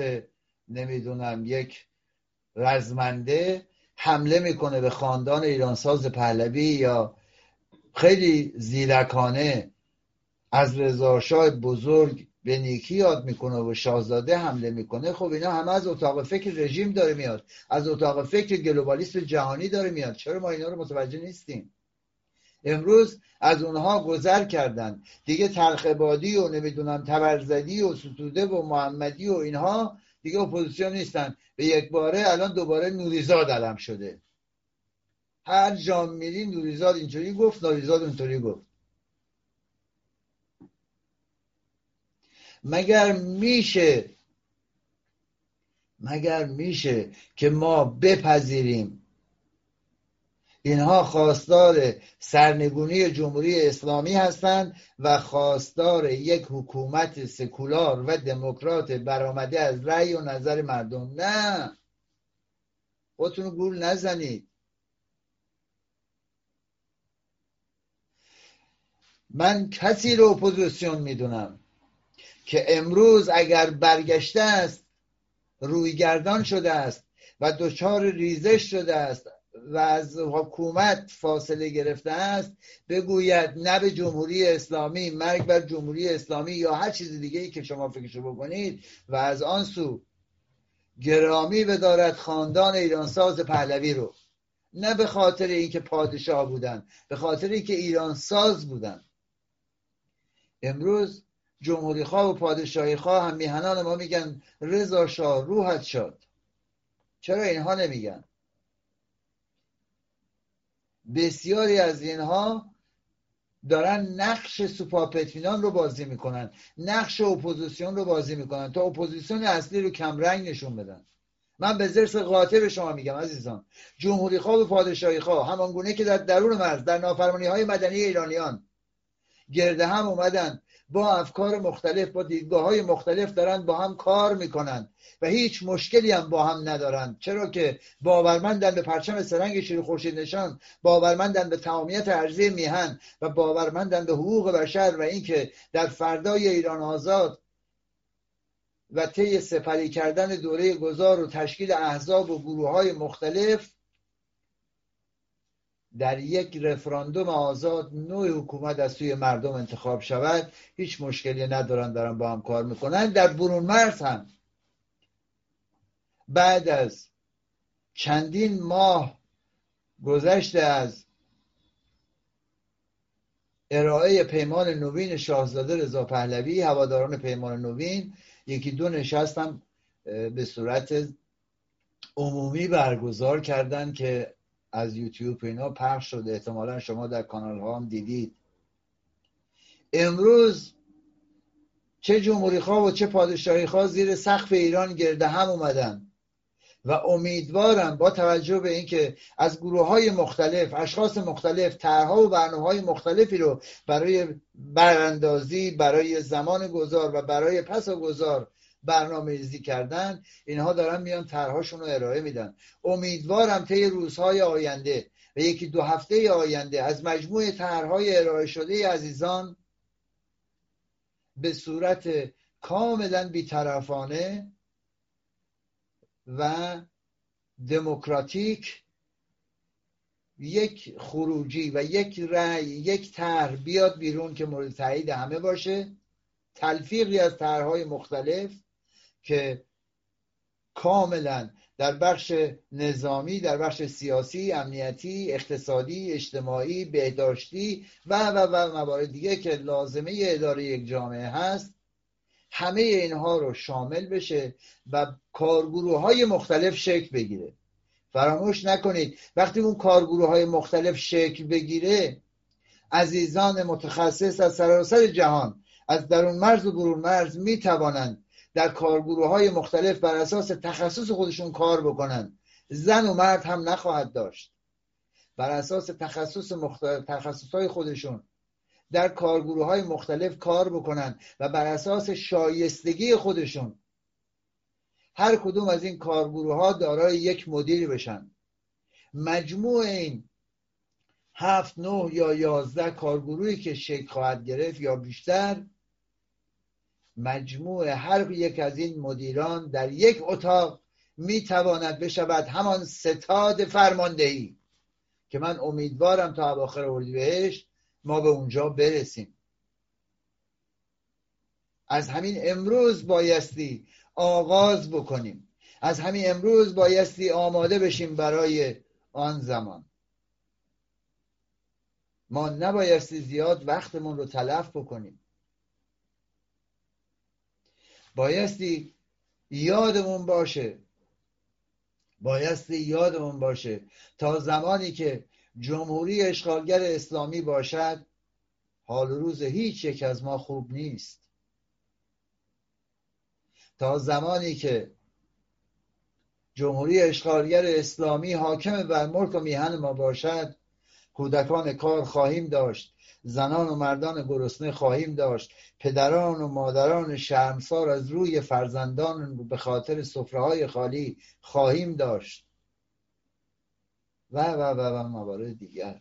نمی‌دونم یک رزمنده حمله می‌کنه به خاندان ایرانساز پهلوی یا خیلی زیرکانه. از رضاشاه بزرگ به نیکی یاد می‌کنه به شاهزاده حمله می‌کنه. خب اینا همه از اتاق فکر رژیم داره میاد. از اتاق فکر گلوبالیست جهانی داره میاد. چرا ما اینا رو متوجه نیستیم؟ امروز از اونها گذر کردن دیگه تلخبادی و نمی‌دونم تبرزدی و ستوده و محمدی و اینها دیگه اپوزیسیون نیستن. به یک باره الان دوباره نوریزاد علم شده. هر جام میری نوریزاد اینطوری گفت نوریزاد اونطوری گفت. مگر میشه مگر میشه که ما بپذیریم اینها خواستار سرنگونی جمهوری اسلامی هستند و خواستار یک حکومت سکولار و دموکرات برآمده از رأی و نظر مردم. نه. خودتون گول نزنید. من کسی رو اپوزیسیون می‌دونم که امروز اگر برگشته است رویگردان شده است و دچار ریزش شده است و از حکومت فاصله گرفته است بگوید نه به جمهوری اسلامی مرگ بر جمهوری اسلامی یا هر چیز دیگه ای که شما فکرشو بکنید. و از آن سو گرامی بدارد خاندان ایرانساز پهلوی رو. نه به خاطر اینکه پادشاه بودن به خاطر اینکه ایرانساز بودن. امروز جمهوری خواه و پادشاهی خواه هم میهنان ما میگن رضا شاه روحت شاد چرا اینها نمیگن؟ بسیاری از اینها دارن نقش سوپاپ اطمینان رو بازی می‌کنن نقش اپوزیسیون رو بازی می‌کنن تا اپوزیسیون اصلی رو کمرنگ نشون بدن. من به زرس قاطع به شما میگم عزیزان جمهوری خواه و پادشاهی خواه همان گونه که در درون مرز در نافرمانی های مدنی ایرانیان گرده هم اومدن با افکار مختلف با دیدگاه های مختلف دارن با هم کار می‌کنن و هیچ مشکلی هم با هم ندارن. چرا که باورمندن به پرچم سرنگ شیر خورشید نشان باورمندن به تمامیت ارزی میهن و باورمندن به حقوق بشر و اینکه در فردای ایران آزاد و طی سپری کردن دوره گذار و تشکیل احزاب و گروه های مختلف در یک رفراندوم آزاد نوع حکومت از سوی مردم انتخاب شود هیچ مشکلی ندارن دارن با هم کار می‌کنن. در برون مرز هم. بعد از چندین ماه گذشته از ارائه پیمان نوین شاهزاده رضا پهلوی هواداران پیمان نوین یکی دو نشستم به صورت عمومی برگزار کردن که از یوتیوب اینا پخش شده. احتمالا شما در کانال ها هم دیدید. امروز چه جمهوری خواه و چه پادشاهی خواه زیر سقف ایران گرده هم اومدن. و امیدوارم با توجه به اینکه از گروه های مختلف اشخاص مختلف طرحها و برنامه های مختلفی رو برای براندازی برای زمان گذار و برای پس و گذار برنامه ریزی کردن اینها دارن میان طرحهاشون رو ارائه میدن. امیدوارم طی روزهای آینده و یکی دو هفته آینده از مجموع طرحهای ارائه شده عزیزان به صورت کاملا بیطرفانه و دموکراتیک یک خروجی و یک رأی یک طرح بیاد بیرون که مورد تایید همه باشه. تلفیقی از طرحهای مختلف که کاملا در بخش نظامی در بخش سیاسی امنیتی اقتصادی اجتماعی بهداشتی و و و موارد دیگه که لازمه اداره یک جامعه هست همه اینها رو شامل بشه و کارگروه های مختلف شکل بگیره. فراموش نکنید وقتی اون کارگروه های مختلف شکل بگیره عزیزان متخصص از سراسر جهان از درون مرز و برون مرز می توانند در کارگروه های مختلف بر اساس تخصص خودشون کار بکنن. زن و مرد هم نخواهد داشت. بر اساس تخصص مختلف تخصص های خودشون در کارگروه های مختلف کار بکنن و بر اساس شایستگی خودشون هر کدوم از این کارگروه ها دارای یک مدیر بشن. مجموع این هفت نه یا یازده کارگروهی که شکل خواهد گرفت یا بیشتر مجموع هر یک از این مدیران در یک اتاق می‌تواند بشود همان ستاد فرماندهی که من امیدوارم تا اواخر اردیبهشت ما به اونجا برسیم. از همین امروز بایستی آغاز بکنیم. از همین امروز بایستی آماده بشیم برای آن زمان. ما نبایستی زیاد وقتمون رو تلف بکنیم. بایستی یادمون باشه. بایستی یادمون باشه. تا زمانی که جمهوری اشغالگر اسلامی باشد حال روز هیچ یک از ما خوب نیست. تا زمانی که جمهوری اشغالگر اسلامی حاکم بر ملک و میهن ما باشد کودکان کار خواهیم داشت زنان و مردان گرسنه خواهیم داشت پدران و مادران شرمسار از روی فرزندان به خاطر های خالی خواهیم داشت. و و و و موارد دیگر.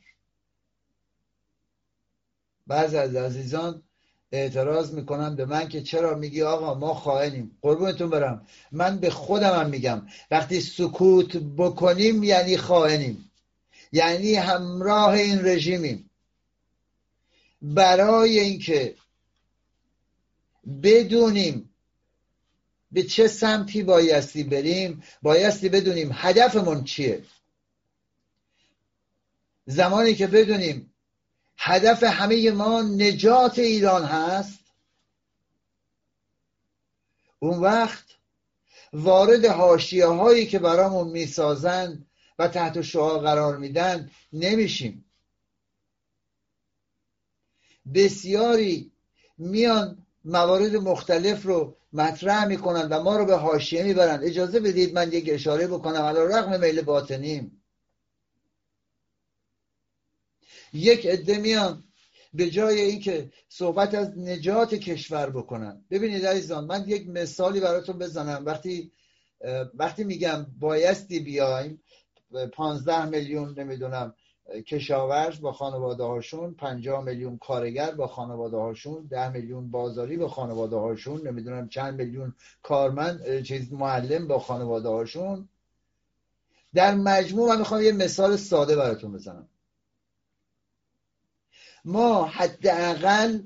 بعض از عزیزان اعتراض می‌کنن به من که چرا میگی آقا ما خواهنیم قربونتون برم. من به خودم هم میگم. وقتی سکوت بکنیم یعنی خواهنیم یعنی همراه این رژیمیم. برای اینکه بدونیم به چه سمتی بایستی بریم بایستی بدونیم هدفمون چیه. زمانی که بدونیم هدف همه ما نجات ایران هست اون وقت وارد حاشیه هایی که برامون می‌سازند و تحت شعا قرار میدن نمیشیم. بسیاری میان موارد مختلف رو مطرح می‌کنن و ما رو به حاشیه می‌برن. اجازه بدید من یک اشاره بکنم. علی رغم میل باطنیم. یک عده میان به جای اینکه صحبت از نجات کشور بکنن. ببینید عزیزان من یک مثالی براتون بزنم. وقتی وقتی میگم بایستی بیایم پانزده میلیون نمی‌دونم کشاورز با خانواده هاشون 50 میلیون کارگر با خانواده هاشون 10 میلیون بازاری با خانواده هاشون نمی‌دونم چند میلیون کارمند چیز معلم با خانواده هاشون. در مجموع من می‌خوام یه مثال ساده براتون بزنم. ما حداقل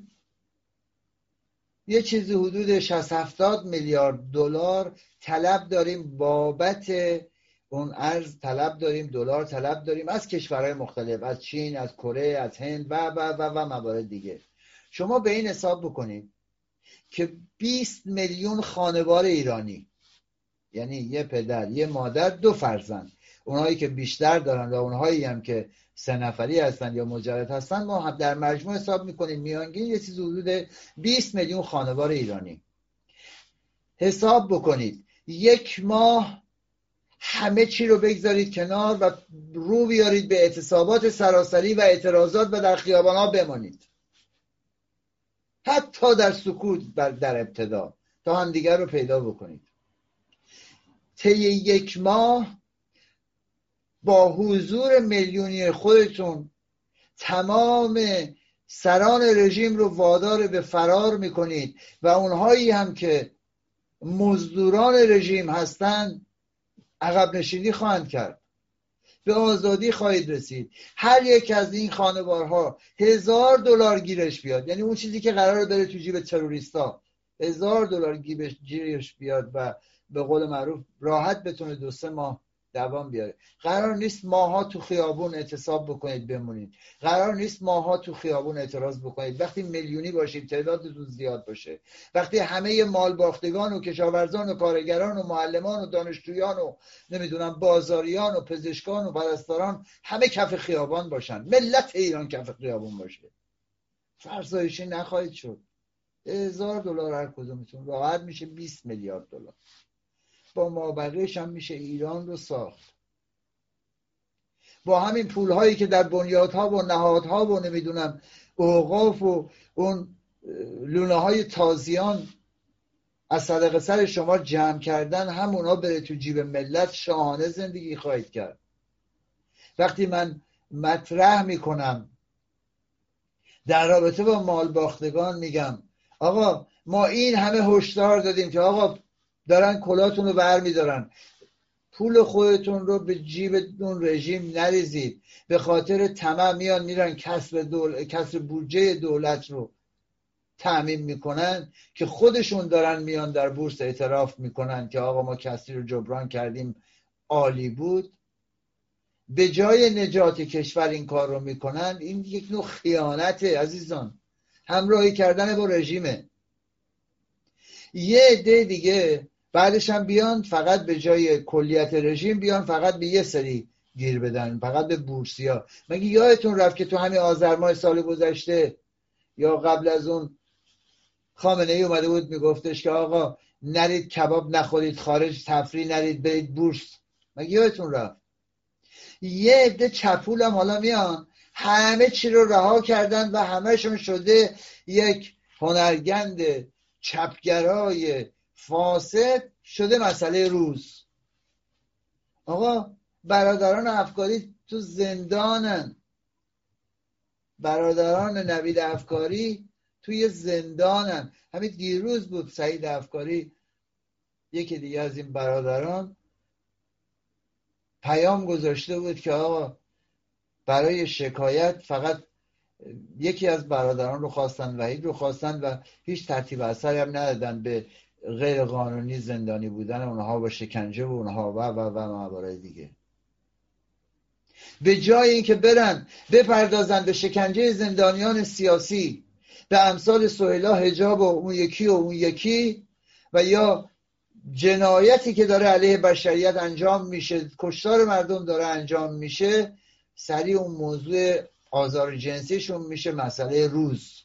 یه چیزی حدود 60 70 میلیارد دلار طلب داریم بابت اون ارز طلب داریم دلار طلب داریم از کشورهای مختلف از چین از کره از هند و و و و موارد دیگه. شما به این حساب بکنید که 20 میلیون خانوار ایرانی یعنی یه پدر یه مادر دو فرزند اونهایی که بیشتر دارن و اونهایی هم که سه نفری هستن یا مجرد هستن ما هم در مجموع حساب می‌کنیم میانگین یه چیز حدود 20 میلیون خانوار ایرانی. حساب بکنید یک ماه همه چی رو بگذارید کنار و رو بیارید به اعتصابات سراسری و اعتراضات و در خیابان ها بمانید. حتی در سکوت در ابتدا تا هم دیگر رو پیدا بکنید. طی یک ماه با حضور میلیونی خودتون تمام سران رژیم رو وادار به فرار می‌کنید و اونهایی هم که مزدوران رژیم هستند عقب نشینی خواهند کرد. به آزادی خواهید رسید. هر یک از این خانوارها هزار دلار گیرش بیاد. یعنی اون چیزی که قرار بره تو جیب تروریستا. هزار دلار گیرش بیاد و به قول معروف راحت بتونه دو سه ماه دوام بیاره. قرار نیست ماها تو خیابون اعتصاب بکنید بمونید. قرار نیست ماها تو خیابون اعتراض بکنید. وقتی میلیونی باشید تعدادتون زیاد باشه. وقتی همه مال باختگان و کشاورزان و کارگران و معلمان و دانشجویان و نمی‌دونم بازاریان و پزشکان و پرستاران همه کف خیابان باشن. ملت ایران کف خیابون باشه. فرسایشی نخواهید شد. هزار دلار هر کدومتون. راحت میشه 20 میلیارد دلار. با مابقیش هم میشه ایران رو ساخت. با همین پول هایی که در بنیادها و نهادها و نمی‌دونم اوقاف و اون لونه های تازیان از صدق سر شما جمع کردن همونا بره تو جیب ملت شاهانه زندگی خواهید کرد. وقتی من مطرح می‌کنم در رابطه با مال باختگان میگم آقا ما این همه هشدار دادیم که آقا دارن کلاتون رو بر میدارن پول خودتون رو به جیب اون رژیم نریزید. به خاطر تمام میان میرن کسب, دول... کسب بودجه دولت رو تعمین می‌کنن که خودشون دارن میان در بورس اعتراف می‌کنن که آقا ما کسی رو جبران کردیم عالی بود. به جای نجات کشور این کار رو می‌کنن این یک نوع خیانته عزیزان. همراهی کردن با رژیمه. یه عده دیگه بعدش هم بیان فقط به جای کلیت رژیم بیان فقط به یه سری گیر بدن فقط به بورسیا. مگه یادتون رفت که تو همین آذر ماه سال گذشته یا قبل از اون خامنه ای اومده بود میگفتش که آقا نرید کباب نخورید خارج تفریح نرید برید بورس. مگه یادتون رفت؟ یه عده چپول هم حالا میان همه چی رو رها کردن و همهشون شده یک هنرگند چپگرای فاسد شده مسئله روز. آقا برادران افکاری تو زندانن. برادران نوید افکاری توی زندانن. همین دیروز بود سعید افکاری یکی دیگه از این برادران پیام گذاشته بود که آقا برای شکایت فقط یکی از برادران رو خواستن وحید رو خواستن و هیچ ترتیب اثری هم ندادن به غیر قانونی زندانی بودن اونها با شکنجه و اونها و و و موارد دیگه. به جای اینکه برن بپردازن به شکنجه زندانیان سیاسی به امثال سهیلا هجاب و اون یکی و اون یکی و یا جنایتی که داره علیه بشریت انجام میشه کشتار مردم داره انجام میشه سریع اون موضوع آزار جنسیشون میشه مسئله روز.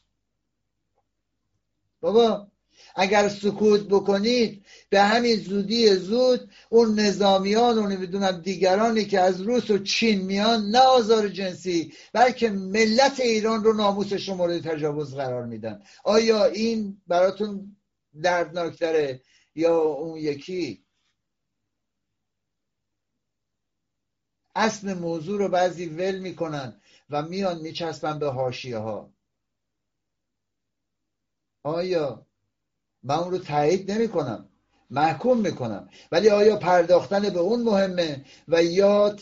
بابا اگر سکوت بکنید به همین زودی زود اون نظامیان و نمی‌دونم دیگرانی که از روس و چین میان نه آزار جنسی بلکه ملت ایران رو ناموسش رو تجاوز قرار میدن. آیا این براتون دردناکتره یا اون یکی؟ اصل موضوع رو بعضی ول می‌کنن و میان میچسبن به هاشیه ها آیا من اون رو تایید نمی کنم محکوم می‌کنم. ولی آیا پرداختن به اون مهمه و یاد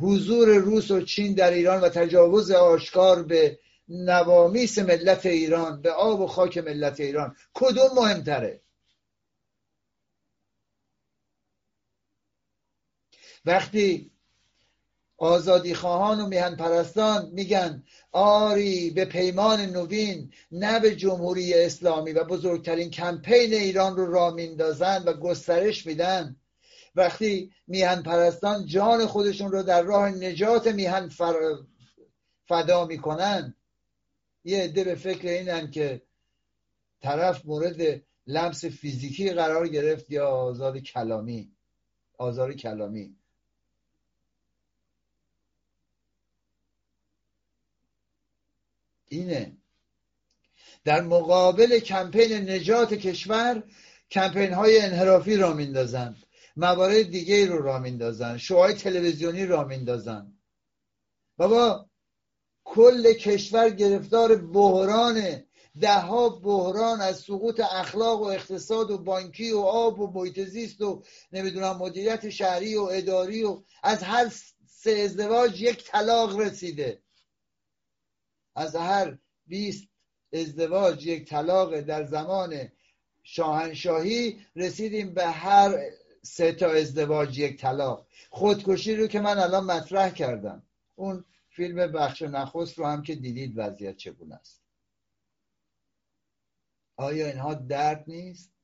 حضور روس و چین در ایران و تجاوز آشکار به نوامیس ملت ایران به آب و خاک ملت ایران کدوم مهمتره؟ وقتی آزادی خواهان و میهن پرستان میگن آری به پیمان نوین نه به جمهوری اسلامی و بزرگترین کمپین ایران رو را میندازن و گسترش میدن. وقتی میهن پرستان جان خودشون رو در راه نجات میهن فدا می‌کنن یه عده به فکر اینن که طرف مورد لمس فیزیکی قرار گرفت یا آزاد کلامی؟ آزار کلامی. اینه در مقابل کمپین نجات کشور کمپین های انحرافی را میندازن موارد دیگه رو را میندازن شوهای تلویزیونی را میندازن بابا کل کشور گرفتار بحران دهها بحران از سقوط اخلاق و اقتصاد و بانکی و آب و محیط زیست و نمی‌دونم مدیریت شهری و اداری و از هر سه ازدواج یک طلاق رسیده. از هر 20 ازدواج یک طلاق در زمان شاهنشاهی رسیدیم به هر سه تا ازدواج یک طلاق. خودکشی رو که من الان مطرح کردم. اون فیلم بخش نخست رو هم که دیدید وضعیت چگونه است؟ آیا اینها درد نیست؟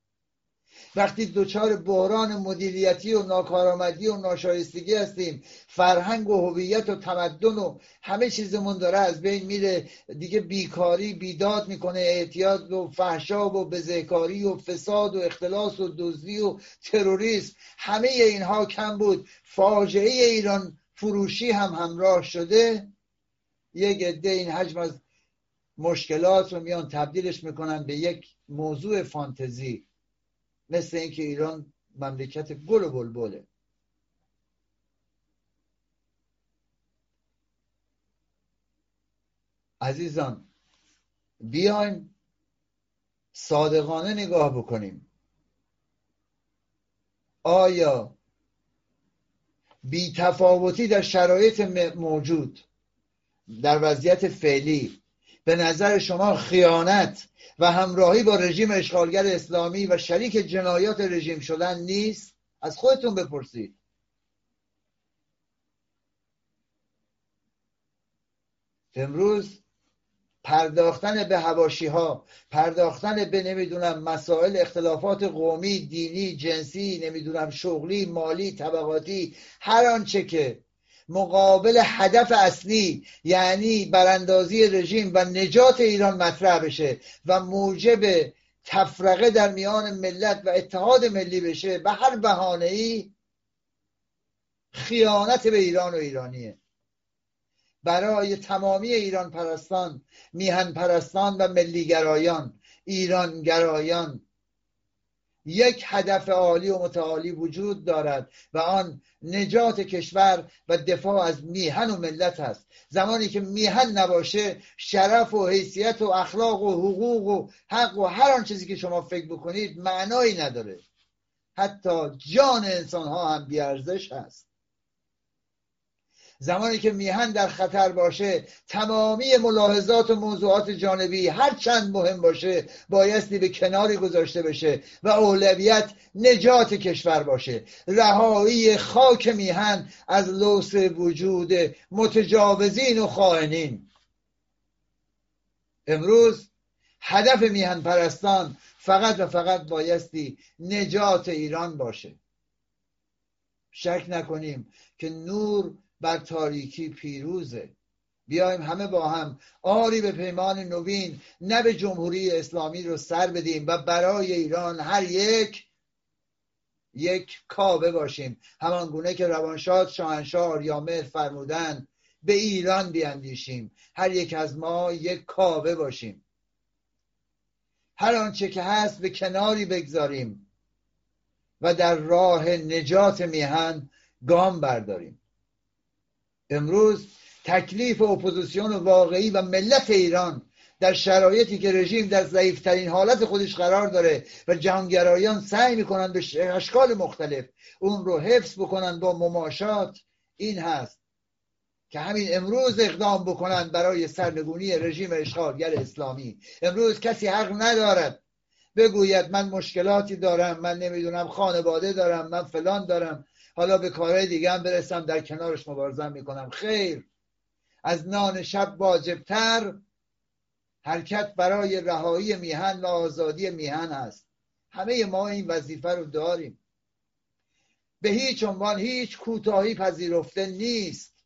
وقتی دچار بحران مدیریتی و ناکارآمدی و ناشایستگی هستیم فرهنگ و هویت و تمدن و همه چیزمون داره از بین میره. دیگه بیکاری بیداد می‌کنه. اعتیاد و فحشا و بزهکاری و فساد و اختلاس و دزدی و تروریسم. همه اینها کم بود. فاجعه ایران فروشی هم همراه شده. یک عده این حجم از مشکلات رو میان تبدیلش می‌کنن به یک موضوع فانتزی. مثل اینکه ایران مملکت گل و بلبله. عزیزان بیایم صادقانه نگاه بکنیم. آیا بی تفاوتی در شرایط موجود در وضعیت فعلی به نظر شما خیانت و همراهی با رژیم اشغالگر اسلامی و شریک جنایات رژیم شدن نیست؟ از خودتون بپرسید. امروز پرداختن به هواشی ها پرداختن به نمی‌دونم مسائل اختلافات قومی دینی جنسی نمی‌دونم شغلی مالی طبقاتی هر آنچه که مقابل هدف اصلی یعنی براندازی رژیم و نجات ایران مطرح بشه و موجب تفرقه در میان ملت و اتحاد ملی بشه به هر بهانه ای خیانت به ایران و ایرانیه. برای تمامی ایران پرستان میهن پرستان و ملیگرایان ایرانگرایان یک هدف عالی و متعالی وجود دارد و آن نجات کشور و دفاع از میهن و ملت است. زمانی که میهن نباشه شرف و حیثیت و اخلاق و حقوق و حق و هر آن چیزی که شما فکر بکنید معنایی نداره. حتی جان انسان ها هم بیارزش هست. زمانی که میهن در خطر باشه تمامی ملاحظات و موضوعات جانبی هر چند مهم باشه بایستی به کناری گذاشته بشه و اولویت نجات کشور باشه. رهایی خاک میهن از لوس وجود متجاوزین و خائنین. امروز هدف میهن پرستان فقط و فقط بایستی نجات ایران باشه. شک نکنیم که نور بر تاریکی پیروزه. بیایم همه با هم. آری به پیمان نوین نه به جمهوری اسلامی رو سر بدیم و برای ایران هر یک یک کابه باشیم. همان گونه که روانشاد شاهنشاه آریامهر فرمودن به ایران بیاندیشیم هر یک از ما یک کابه باشیم. هر آنچه که هست به کناری بگذاریم و در راه نجات میهن گام برداریم. امروز تکلیف اپوزیسیون واقعی و ملت ایران در شرایطی که رژیم در ضعیفترین حالت خودش قرار داره و جهانگرایان سعی می‌کنن به اشکال مختلف اون رو حفظ بکنن با مماشات این هست که همین امروز اقدام بکنن برای سرنگونی رژیم اشغالگر اسلامی. امروز کسی حق ندارد بگوید من مشکلاتی دارم من نمی‌دونم خانواده دارم من فلان دارم. حالا به کارهای دیگه هم برسم در کنارش مبارزه می‌کنم. خیر. از نان شب واجبتر حرکت برای رهایی میهن و آزادی میهن است. همه ما این وظیفه رو داریم. به هیچ عنوان هیچ کوتاهی پذیرفته نیست.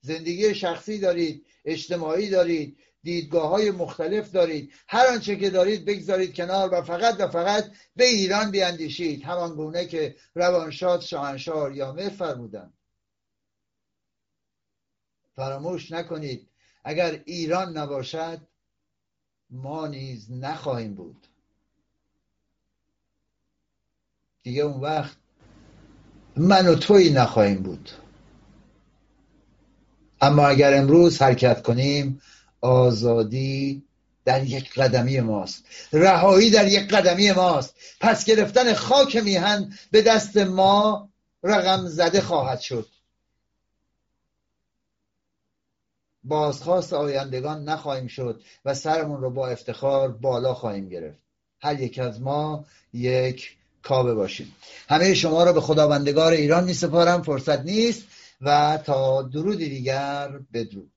زندگی شخصی دارید اجتماعی دارید دیدگاه های مختلف دارید. هر آنچه که دارید بگذارید کنار و فقط و فقط به ایران بیاندیشید. همان گونه که روانشاد شاهنشاه آریامه فرمودن فراموش نکنید. اگر ایران نباشد ما نیز نخواهیم بود. دیگه اون وقت من و توی نخواهیم بود. اما اگر امروز حرکت کنیم آزادی در یک قدمی ماست. رهایی در یک قدمی ماست. پس گرفتن خاک میهن به دست ما رقم زده خواهد شد. بازخواست آیندگان نخواهیم شد و سرمون رو با افتخار بالا خواهیم گرفت. هر یک از ما یک کابه باشیم. همه شما را به خداوندگار ایران می سپارم فرصت نیست و تا درودی دیگر بدرود.